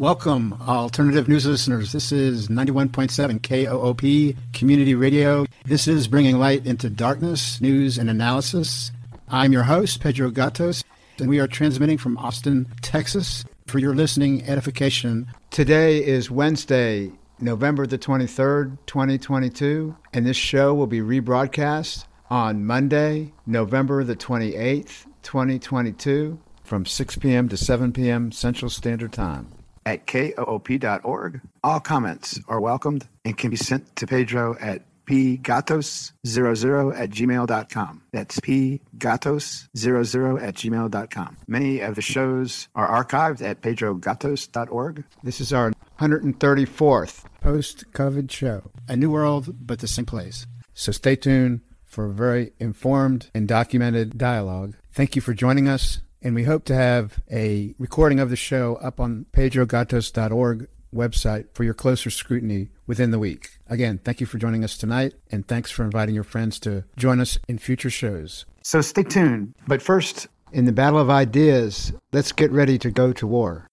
Welcome, alternative news listeners. This is 91.7 KOOP Community Radio. This is bringing light into darkness, news, and analysis. I'm your host, Pedro Gatos, and we are transmitting from Austin, Texas for your listening edification. Today is Wednesday, November the 23rd, 2022, and this show will be rebroadcast on Monday, November the 28th, 2022, from 6 p.m. to 7 p.m. Central Standard Time at koop.org. All comments are welcomed and can be sent to Pedro at pgatos00 at gmail.com. That's pgatos00 at gmail.com. Many of the shows are archived at pedrogatos.org. This is our 134th post COVID show. A new world, but the same place. So stay tuned for a very informed and documented dialogue. Thank you for joining us, and we hope to have a recording of the show up on pedrogatos.org website for your closer scrutiny within the week. Again, thank you for joining us tonight, and thanks for inviting your friends to join us in future shows. So stay tuned. But first, in the battle of ideas, let's get ready to go to war.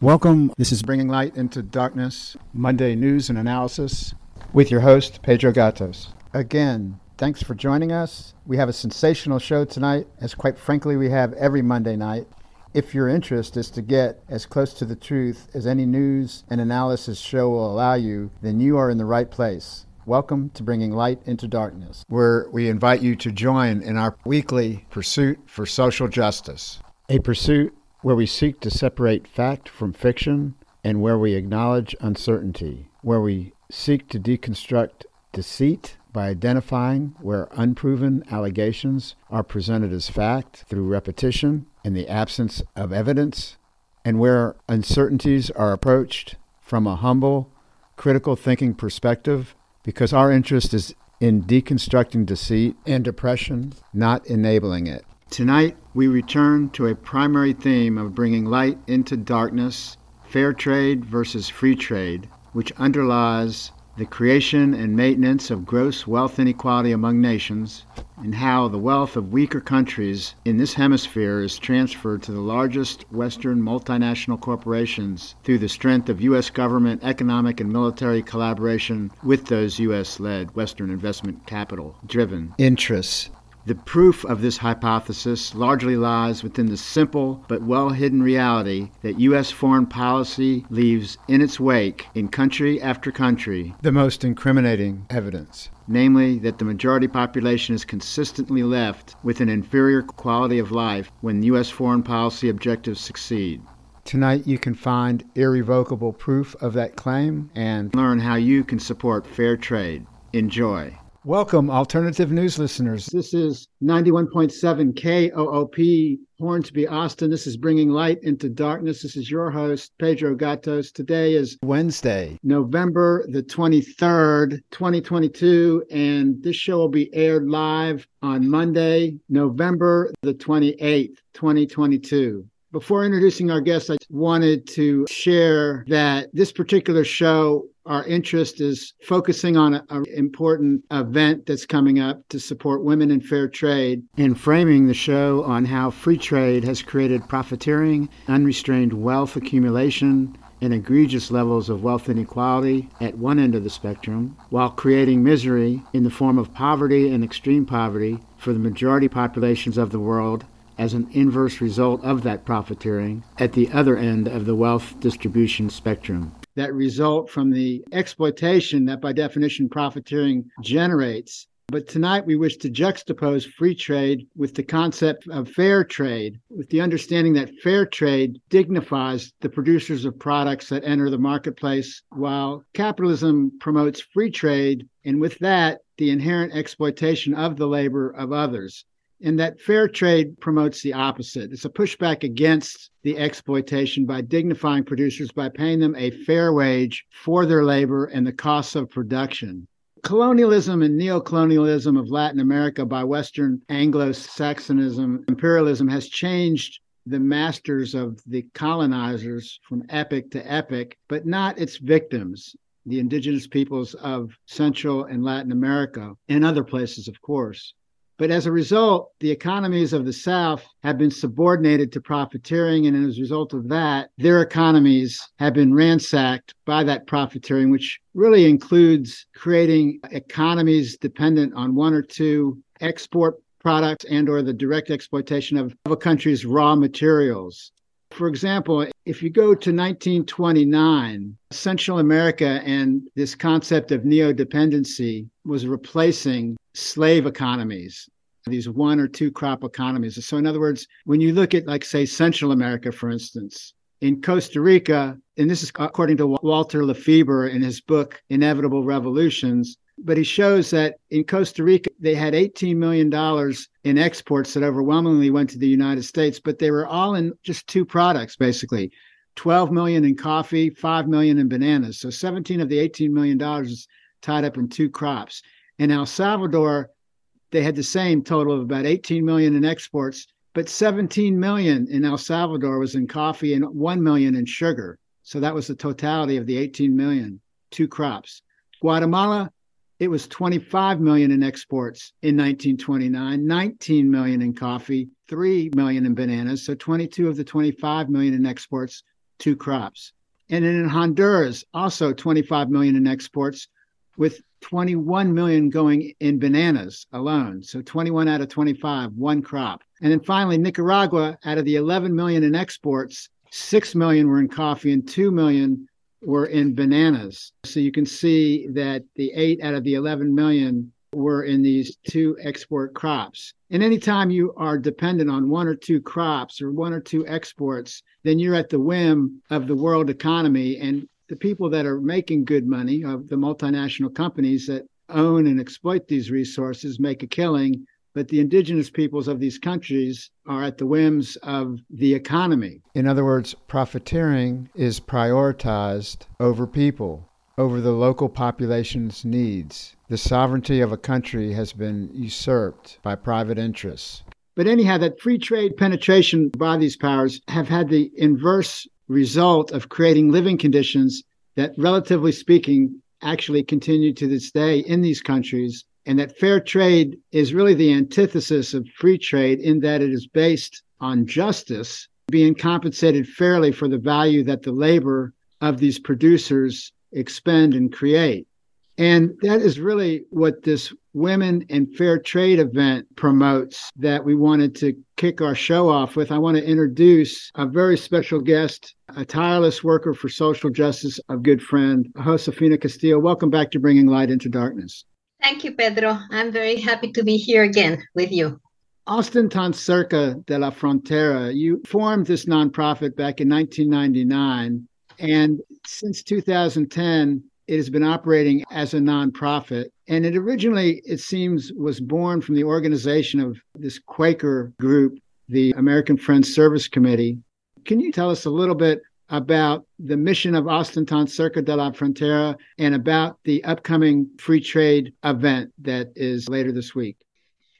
Welcome. This is Bringing Light into Darkness, Monday News and Analysis, with your host, Pedro Gatos. Again, thanks for joining us. We have a sensational show tonight, as quite frankly, we have every Monday night. If your interest is to get as close to the truth as any news and analysis show will allow you, then you are in the right place. Welcome to Bringing Light into Darkness, where we invite you to join in our weekly pursuit for social justice. A pursuit where we seek to separate fact from fiction and where we acknowledge uncertainty, where we seek to deconstruct deceit by identifying where unproven allegations are presented as fact through repetition in the absence of evidence, and where uncertainties are approached from a humble, critical thinking perspective, because our interest is in deconstructing deceit and depression, not enabling it. Tonight, we return to a primary theme of bringing light into darkness fair trade versus free trade, which underlies the creation and maintenance of gross wealth inequality among nations, and how the wealth of weaker countries in this hemisphere is transferred to the largest Western multinational corporations through the strength of U.S. government economic and military collaboration with those U.S. led Western investment capital driven interests the proof of this hypothesis largely lies within the simple but well hidden reality that U.S. foreign policy leaves in its wake, in country after country, the most incriminating evidence namely, that the majority population is consistently left with an inferior quality of life when U.S. foreign policy objectives succeed. Tonight, you can find irrevocable proof of that claim and learn how you can support fair trade. Enjoy. Welcome, alternative news listeners. This is 91.7 KOOP, Hornsby, Austin. This is Bringing Light into Darkness. This is your host, Pedro Gatos. Today is Wednesday, November the 23rd, 2022, and this show will be aired live on Monday, November the 28th, 2022. Before introducing our guests, I wanted to share that this particular show our interest is focusing on an important event that's coming up to support women in fair trade and framing the show on how free trade has created profiteering, unrestrained wealth accumulation, and egregious levels of wealth inequality at one end of the spectrum, while creating misery in the form of poverty and extreme poverty for the majority populations of the world as an inverse result of that profiteering at the other end of the wealth distribution spectrum that result from the exploitation that, by definition, profiteering generates. But tonight we wish to juxtapose free trade with the concept of fair trade, with the understanding that fair trade dignifies the producers of products that enter the marketplace, while capitalism promotes free trade, and with that, the inherent exploitation of the labor of others and that fair trade promotes the opposite. It's a pushback against the exploitation by dignifying producers by paying them a fair wage for their labor and the costs of production. Colonialism and neocolonialism of Latin America by Western Anglo Saxonism, imperialism has changed the masters of the colonizers from epoch to epoch, but not its victims, the indigenous peoples of Central and Latin America, and other places, of course. But as a result, the economies of the South have been subordinated to profiteering. And as a result of that, their economies have been ransacked by that profiteering, which really includes creating economies dependent on one or two export products and or the direct exploitation of, of a country's raw materials. For example, if you go to 1929, Central America and this concept of neo dependency was replacing slave economies, these one or two crop economies. So, in other words, when you look at, like, say, Central America, for instance, in Costa Rica, and this is according to Walter LaFeber in his book, Inevitable Revolutions, but he shows that in Costa Rica, they had $18 million in exports that overwhelmingly went to the United States, but they were all in just two products, basically 12 million in coffee, 5 million in bananas. So 17 of the 18 million dollars is tied up in two crops. In El Salvador, they had the same total of about 18 million in exports, but 17 million in El Salvador was in coffee and 1 million in sugar. So that was the totality of the 18 million, two crops. Guatemala, it was 25 million in exports in 1929, 19 million in coffee, 3 million in bananas. So 22 of the 25 million in exports, two crops. And then in Honduras, also 25 million in exports, with 21 million going in bananas alone. So 21 out of 25, one crop. And then finally, Nicaragua, out of the 11 million in exports, 6 million were in coffee and 2 million were in bananas. So you can see that the 8 out of the 11 million were in these two export crops. And anytime you are dependent on one or two crops or one or two exports, then you're at the whim of the world economy. And the people that are making good money, of the multinational companies that own and exploit these resources, make a killing. But the indigenous peoples of these countries are at the whims of the economy. In other words, profiteering is prioritized over people, over the local population's needs. The sovereignty of a country has been usurped by private interests. But anyhow, that free trade penetration by these powers have had the inverse result of creating living conditions that, relatively speaking, actually continue to this day in these countries. And that fair trade is really the antithesis of free trade in that it is based on justice, being compensated fairly for the value that the labor of these producers expend and create. And that is really what this Women and Fair Trade event promotes that we wanted to kick our show off with. I want to introduce a very special guest, a tireless worker for social justice, a good friend, Josefina Castillo. Welcome back to Bringing Light into Darkness. Thank you, Pedro. I'm very happy to be here again with you. Austin Tan Cerca de la Frontera, you formed this nonprofit back in 1999. And since 2010, it has been operating as a nonprofit. And it originally, it seems, was born from the organization of this Quaker group, the American Friends Service Committee. Can you tell us a little bit about the mission of Austin Tan Cerca de la Frontera and about the upcoming free trade event that is later this week?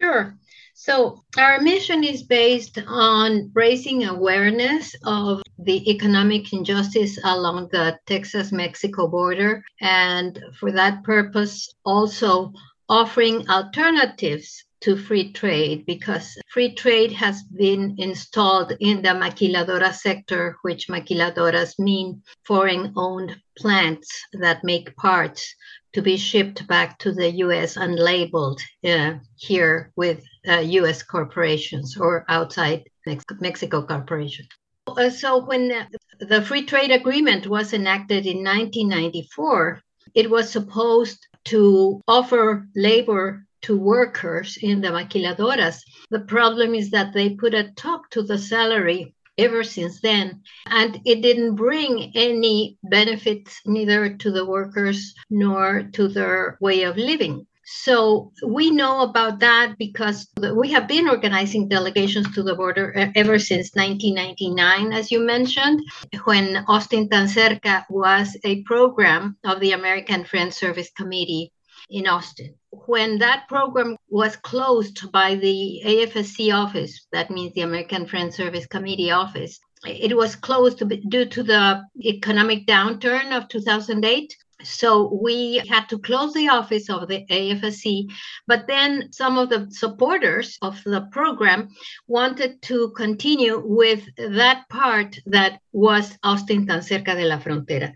Sure. So, our mission is based on raising awareness of the economic injustice along the Texas Mexico border. And for that purpose, also offering alternatives to free trade because free trade has been installed in the maquiladora sector, which maquiladoras mean foreign owned plants that make parts to be shipped back to the US unlabeled uh, here with uh, US corporations or outside Mex- Mexico corporations. Uh, so when the free trade agreement was enacted in 1994, it was supposed to offer labor to workers in the maquiladoras. The problem is that they put a top to the salary ever since then. And it didn't bring any benefits neither to the workers nor to their way of living. So we know about that because we have been organizing delegations to the border ever since 1999, as you mentioned, when Austin Tan Cerca was a program of the American Friends Service Committee in Austin. When that program was closed by the AFSC office, that means the American Friends Service Committee office, it was closed due to the economic downturn of 2008. So we had to close the office of the AFSC, but then some of the supporters of the program wanted to continue with that part that was Austin tan cerca de la frontera.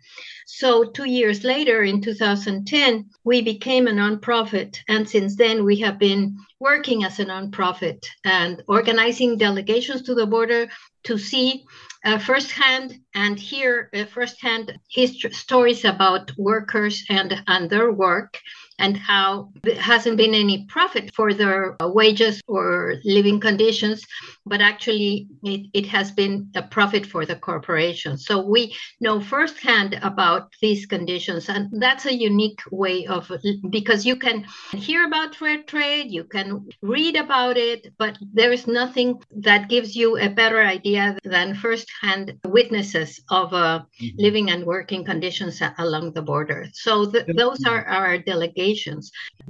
So, two years later, in 2010, we became a nonprofit. And since then, we have been working as a nonprofit and organizing delegations to the border to see uh, firsthand and hear uh, firsthand history, stories about workers and, and their work and how there hasn't been any profit for their uh, wages or living conditions, but actually it, it has been a profit for the corporation. So we know firsthand about these conditions, and that's a unique way of because you can hear about fair trade, you can read about it, but there is nothing that gives you a better idea than firsthand witnesses of uh, mm-hmm. living and working conditions along the border. So th- those are our delegations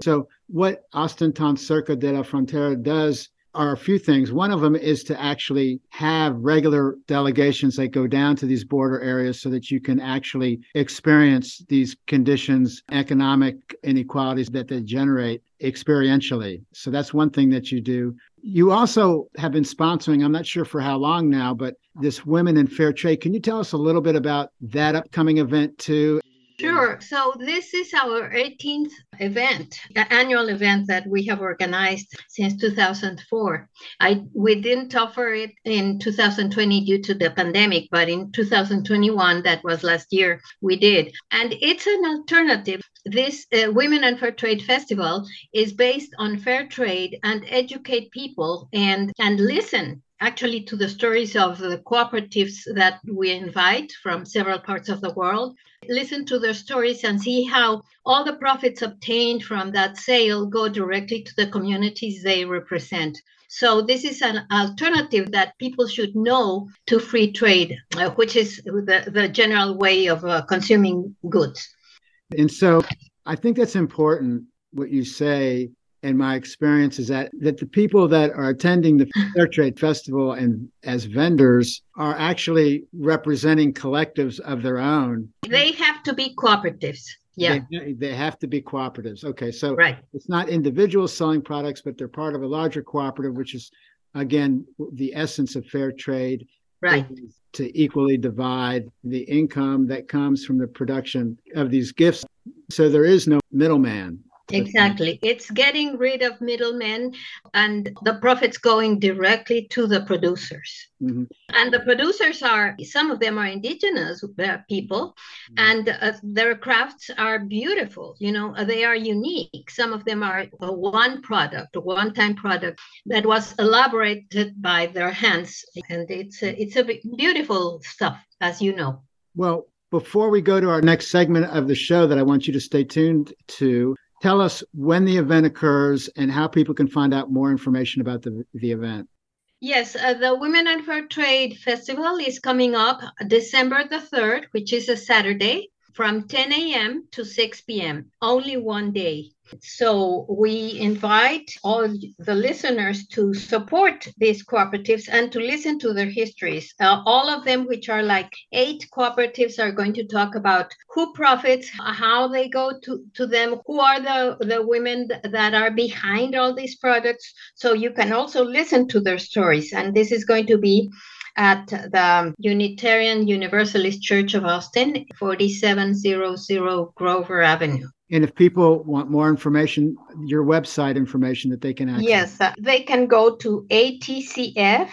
so, what Austin Tan Cerca de la Frontera does are a few things. One of them is to actually have regular delegations that go down to these border areas so that you can actually experience these conditions, economic inequalities that they generate experientially. So that's one thing that you do. You also have been sponsoring, I'm not sure for how long now, but this Women in Fair Trade. Can you tell us a little bit about that upcoming event too? Sure. So this is our 18th event, annual event that we have organized since 2004. I we didn't offer it in 2020 due to the pandemic, but in 2021, that was last year, we did. And it's an alternative. This uh, Women and Fair Trade Festival is based on fair trade and educate people and and listen actually to the stories of the cooperatives that we invite from several parts of the world listen to their stories and see how all the profits obtained from that sale go directly to the communities they represent. So this is an alternative that people should know to free trade, uh, which is the, the general way of uh, consuming goods. And so I think that's important what you say in my experience is that that the people that are attending the fair trade festival and as vendors are actually representing collectives of their own. They have to be cooperatives. Yeah. They, they have to be cooperatives. Okay so right. it's not individuals selling products but they're part of a larger cooperative which is again the essence of fair trade right. to equally divide the income that comes from the production of these gifts. So there is no middleman Exactly. It's getting rid of middlemen and the profits going directly to the producers. Mm-hmm. And the producers are, some of them are indigenous uh, people, mm-hmm. and uh, their crafts are beautiful. You know, they are unique. Some of them are a one product, a one time product that was elaborated by their hands. And it's a, it's a beautiful stuff, as you know. Well, before we go to our next segment of the show that I want you to stay tuned to, tell us when the event occurs and how people can find out more information about the, the event. Yes, uh, the Women and Fair Trade Festival is coming up December the 3rd, which is a Saturday, from 10 a.m. to 6 p.m., only one day. So we invite all the listeners to support these cooperatives and to listen to their histories. Uh, all of them, which are like eight cooperatives, are going to talk about who profits, how they go to, to them, who are the, the women that are behind all these products. So you can also listen to their stories. And this is going to be at the Unitarian Universalist Church of Austin, 4700 Grover Avenue. And if people want more information, your website information that they can access. Yes, uh, they can go to atcf.org.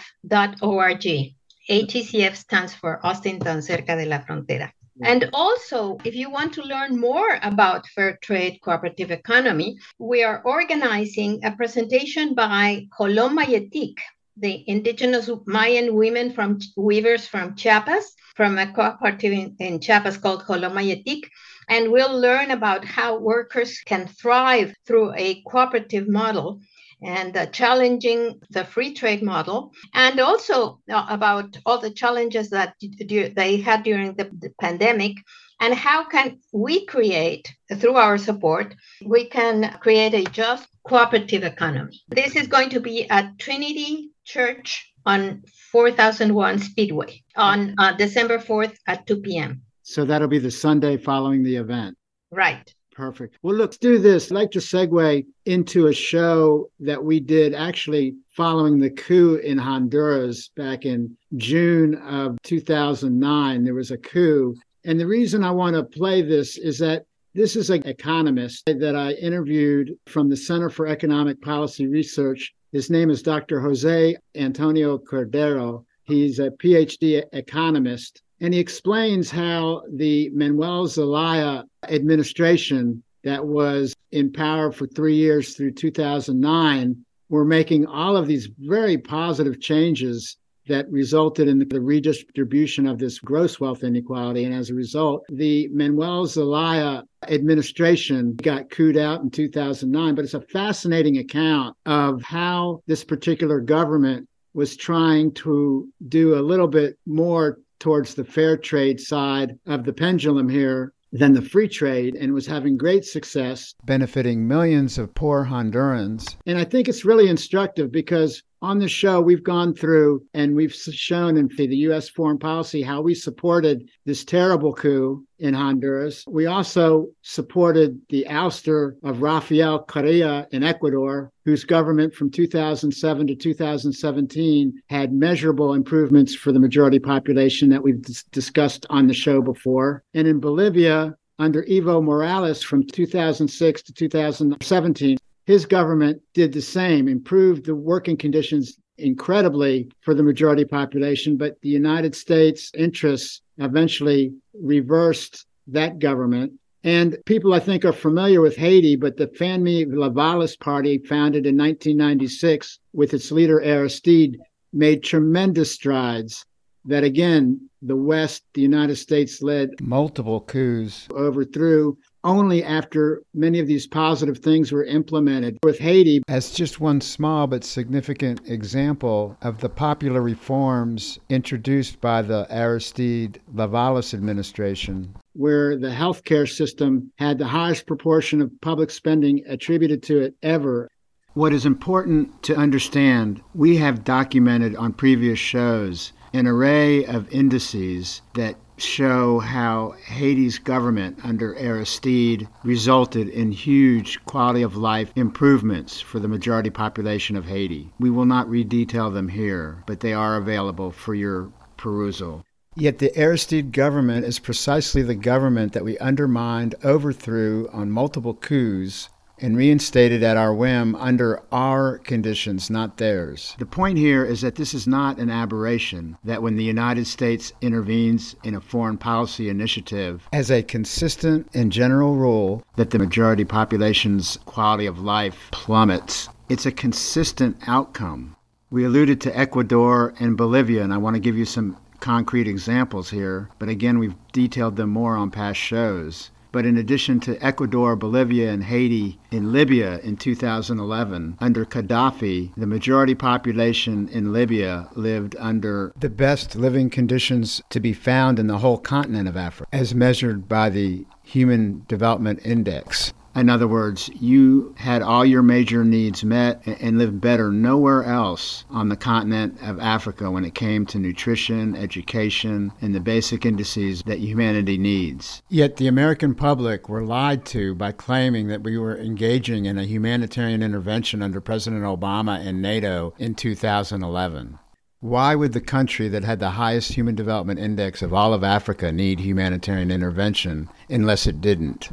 ATCF stands for Austin Tan Cerca de la Frontera. And also, if you want to learn more about fair trade cooperative economy, we are organizing a presentation by Jolom Mayaetik, the indigenous Mayan women from weavers from Chiapas, from a cooperative in, in Chiapas called Jolom Mayaetik and we'll learn about how workers can thrive through a cooperative model and uh, challenging the free trade model, and also uh, about all the challenges that d- they had during the, the pandemic and how can we create through our support we can create a just cooperative economy. This is going to be at trinity church on 4001 speedway on uh, december 4th at 2 p.m so that'll be the Sunday following the event. Right. Perfect. Well, look, let's do this. I'd like to segue into a show that we did actually following the coup in Honduras back in June of 2009. There was a coup. And the reason I want to play this is that this is an economist that I interviewed from the Center for Economic Policy Research. His name is Dr. Jose Antonio Cordero. He's a PhD economist, and he explains how the Manuel Zelaya administration that was in power for three years through 2009 were making all of these very positive changes that resulted in the redistribution of this gross wealth inequality. And as a result, the Manuel Zelaya administration got cooed out in 2009. But it's a fascinating account of how this particular government was trying to do a little bit more towards the fair trade side of the pendulum here than the free trade and was having great success, benefiting millions of poor Hondurans. And I think it's really instructive because on the show, we've gone through and we've shown in the U.S. foreign policy how we supported this terrible coup in Honduras. We also supported the ouster of Rafael Correa in Ecuador, whose government from 2007 to 2017 had measurable improvements for the majority population that we've dis- discussed on the show before. And in Bolivia, under Evo Morales from 2006 to 2017, his government did the same, improved the working conditions incredibly for the majority population, but the United States interests eventually reversed that government. And people, I think, are familiar with Haiti, but the Famille Lavalas Party, founded in 1996 with its leader Aristide, made tremendous strides that, again, the West, the United States led multiple coups, overthrew only after many of these positive things were implemented. With Haiti, as just one small but significant example of the popular reforms introduced by the Aristide Lavalas administration, where the healthcare system had the highest proportion of public spending attributed to it ever. What is important to understand, we have documented on previous shows an array of indices that show how Haiti's government under Aristide resulted in huge quality of life improvements for the majority population of Haiti. We will not redetail them here, but they are available for your perusal. Yet the Aristide government is precisely the government that we undermined, overthrew on multiple coups and reinstated at our whim under our conditions, not theirs. The point here is that this is not an aberration, that when the United States intervenes in a foreign policy initiative, as a consistent and general rule, that the majority population's quality of life plummets. It's a consistent outcome. We alluded to Ecuador and Bolivia, and I want to give you some concrete examples here, but again, we've detailed them more on past shows. But in addition to Ecuador, Bolivia, and Haiti, in Libya in 2011, under Gaddafi, the majority population in Libya lived under the best living conditions to be found in the whole continent of Africa, as measured by the Human Development Index. In other words, you had all your major needs met and lived better nowhere else on the continent of Africa when it came to nutrition, education, and the basic indices that humanity needs. Yet the American public were lied to by claiming that we were engaging in a humanitarian intervention under President Obama and NATO in 2011. Why would the country that had the highest human development index of all of Africa need humanitarian intervention unless it didn't?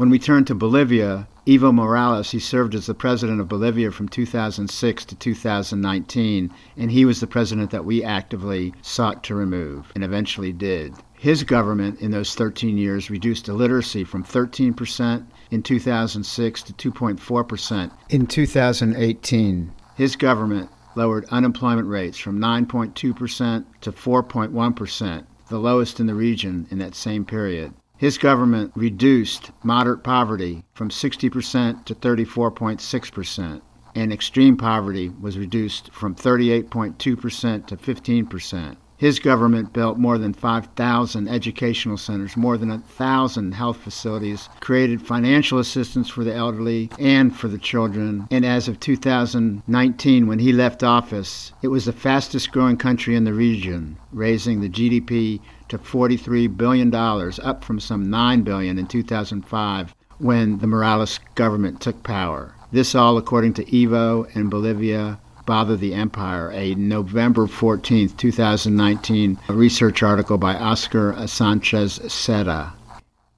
When we turn to Bolivia, Evo Morales, he served as the president of Bolivia from 2006 to 2019, and he was the president that we actively sought to remove and eventually did. His government in those 13 years reduced illiteracy from 13% in 2006 to 2.4% in 2018. His government lowered unemployment rates from 9.2% to 4.1%, the lowest in the region in that same period. His government reduced moderate poverty from 60% to 34.6%, and extreme poverty was reduced from 38.2% to 15%. His government built more than 5,000 educational centers, more than 1,000 health facilities, created financial assistance for the elderly and for the children. And as of 2019, when he left office, it was the fastest growing country in the region, raising the GDP to $43 billion, up from some 9 billion in 2005 when the Morales government took power. This all according to Evo and Bolivia Bother the Empire, a November 14, 2019 research article by Oscar Sanchez Cerda.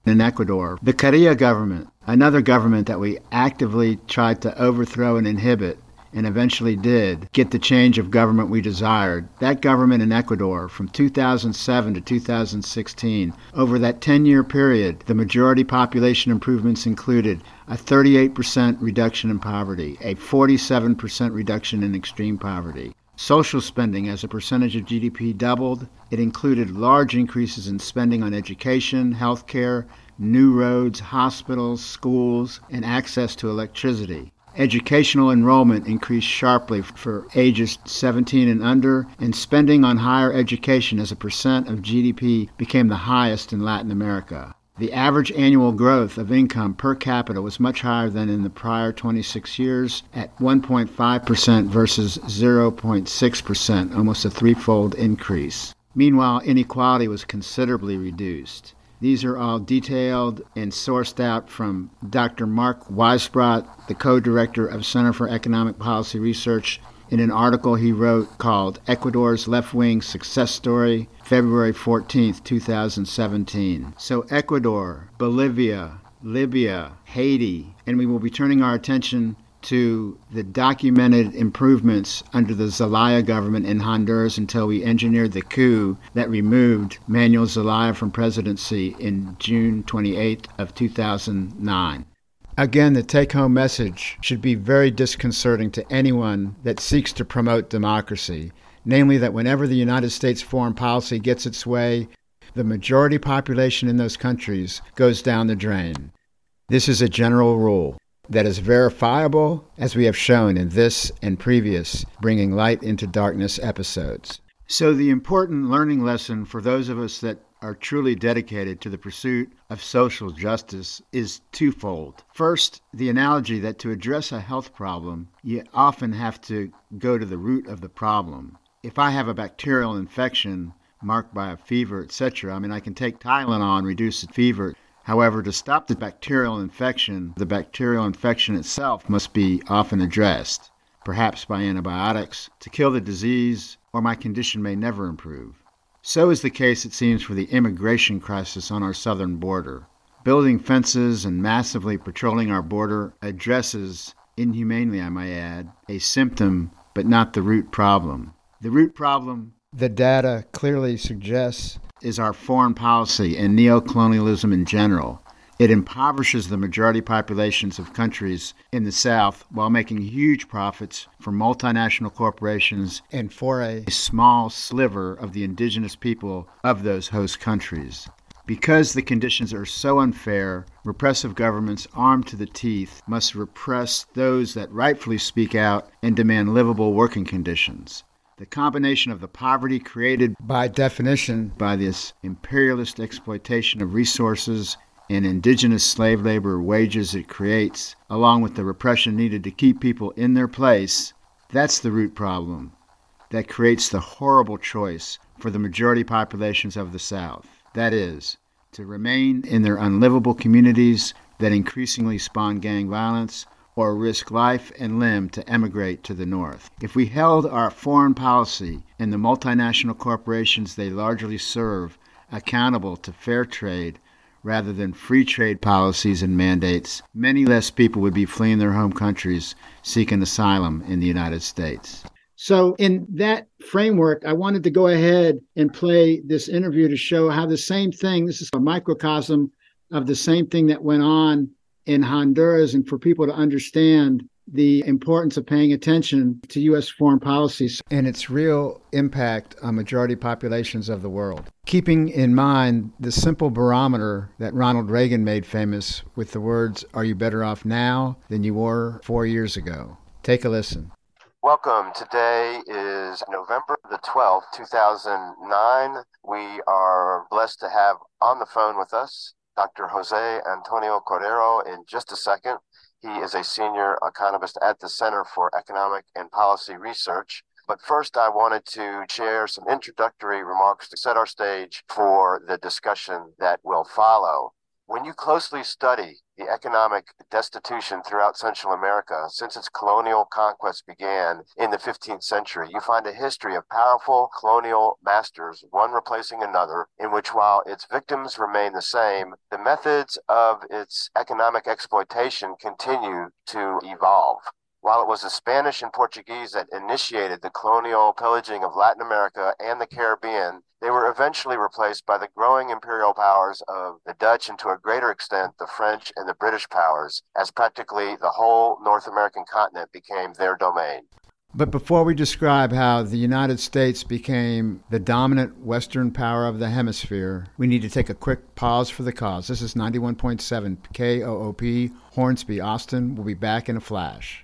In Ecuador, the Correa government, another government that we actively tried to overthrow and inhibit, and eventually did get the change of government we desired. That government in Ecuador from 2007 to 2016, over that 10 year period, the majority population improvements included a 38% reduction in poverty, a 47% reduction in extreme poverty. Social spending as a percentage of GDP doubled. It included large increases in spending on education, health care, new roads, hospitals, schools, and access to electricity. Educational enrollment increased sharply for ages 17 and under, and spending on higher education as a percent of GDP became the highest in Latin America. The average annual growth of income per capita was much higher than in the prior 26 years at 1.5% versus 0.6%, almost a threefold increase. Meanwhile, inequality was considerably reduced. These are all detailed and sourced out from Dr. Mark Weisbrot, the co director of Center for Economic Policy Research, in an article he wrote called Ecuador's Left Wing Success Story, February 14, 2017. So, Ecuador, Bolivia, Libya, Haiti, and we will be turning our attention to the documented improvements under the Zelaya government in Honduras until we engineered the coup that removed Manuel Zelaya from presidency in June 28th of 2009. Again, the take home message should be very disconcerting to anyone that seeks to promote democracy, namely that whenever the United States foreign policy gets its way, the majority population in those countries goes down the drain. This is a general rule that is verifiable, as we have shown in this and previous Bringing Light into Darkness episodes. So, the important learning lesson for those of us that are truly dedicated to the pursuit of social justice is twofold. First, the analogy that to address a health problem, you often have to go to the root of the problem. If I have a bacterial infection marked by a fever, etc., I mean, I can take Tylenol and reduce the fever However, to stop the bacterial infection, the bacterial infection itself must be often addressed, perhaps by antibiotics, to kill the disease, or my condition may never improve. So is the case, it seems, for the immigration crisis on our southern border. Building fences and massively patrolling our border addresses, inhumanely I may add, a symptom but not the root problem. The root problem, the data clearly suggests, is our foreign policy and neocolonialism in general. It impoverishes the majority populations of countries in the South while making huge profits for multinational corporations and for a small sliver of the indigenous people of those host countries. Because the conditions are so unfair, repressive governments armed to the teeth must repress those that rightfully speak out and demand livable working conditions the combination of the poverty created by definition by this imperialist exploitation of resources and indigenous slave labor wages it creates, along with the repression needed to keep people in their place, that's the root problem that creates the horrible choice for the majority populations of the South. That is, to remain in their unlivable communities that increasingly spawn gang violence or risk life and limb to emigrate to the North. If we held our foreign policy and the multinational corporations they largely serve accountable to fair trade rather than free trade policies and mandates, many less people would be fleeing their home countries seeking asylum in the United States. So, in that framework, I wanted to go ahead and play this interview to show how the same thing, this is a microcosm of the same thing that went on in Honduras and for people to understand the importance of paying attention to U.S. foreign policies and its real impact on majority populations of the world. Keeping in mind the simple barometer that Ronald Reagan made famous with the words, Are you better off now than you were four years ago? Take a listen. Welcome. Today is November the 12th, 2009. We are blessed to have on the phone with us Dr. Jose Antonio Cordero in just a second. He is a senior economist at the Center for Economic and Policy Research. But first, I wanted to share some introductory remarks to set our stage for the discussion that will follow. When you closely study the economic destitution throughout Central America since its colonial conquest began in the 15th century, you find a history of powerful colonial masters, one replacing another, in which while its victims remain the same, the methods of its economic exploitation continue to evolve. While it was the Spanish and Portuguese that initiated the colonial pillaging of Latin America and the Caribbean, they were eventually replaced by the growing imperial powers of the Dutch and to a greater extent the French and the British powers, as practically the whole North American continent became their domain. But before we describe how the United States became the dominant Western power of the hemisphere, we need to take a quick pause for the cause. This is 91.7 KOOP, Hornsby, Austin. We'll be back in a flash.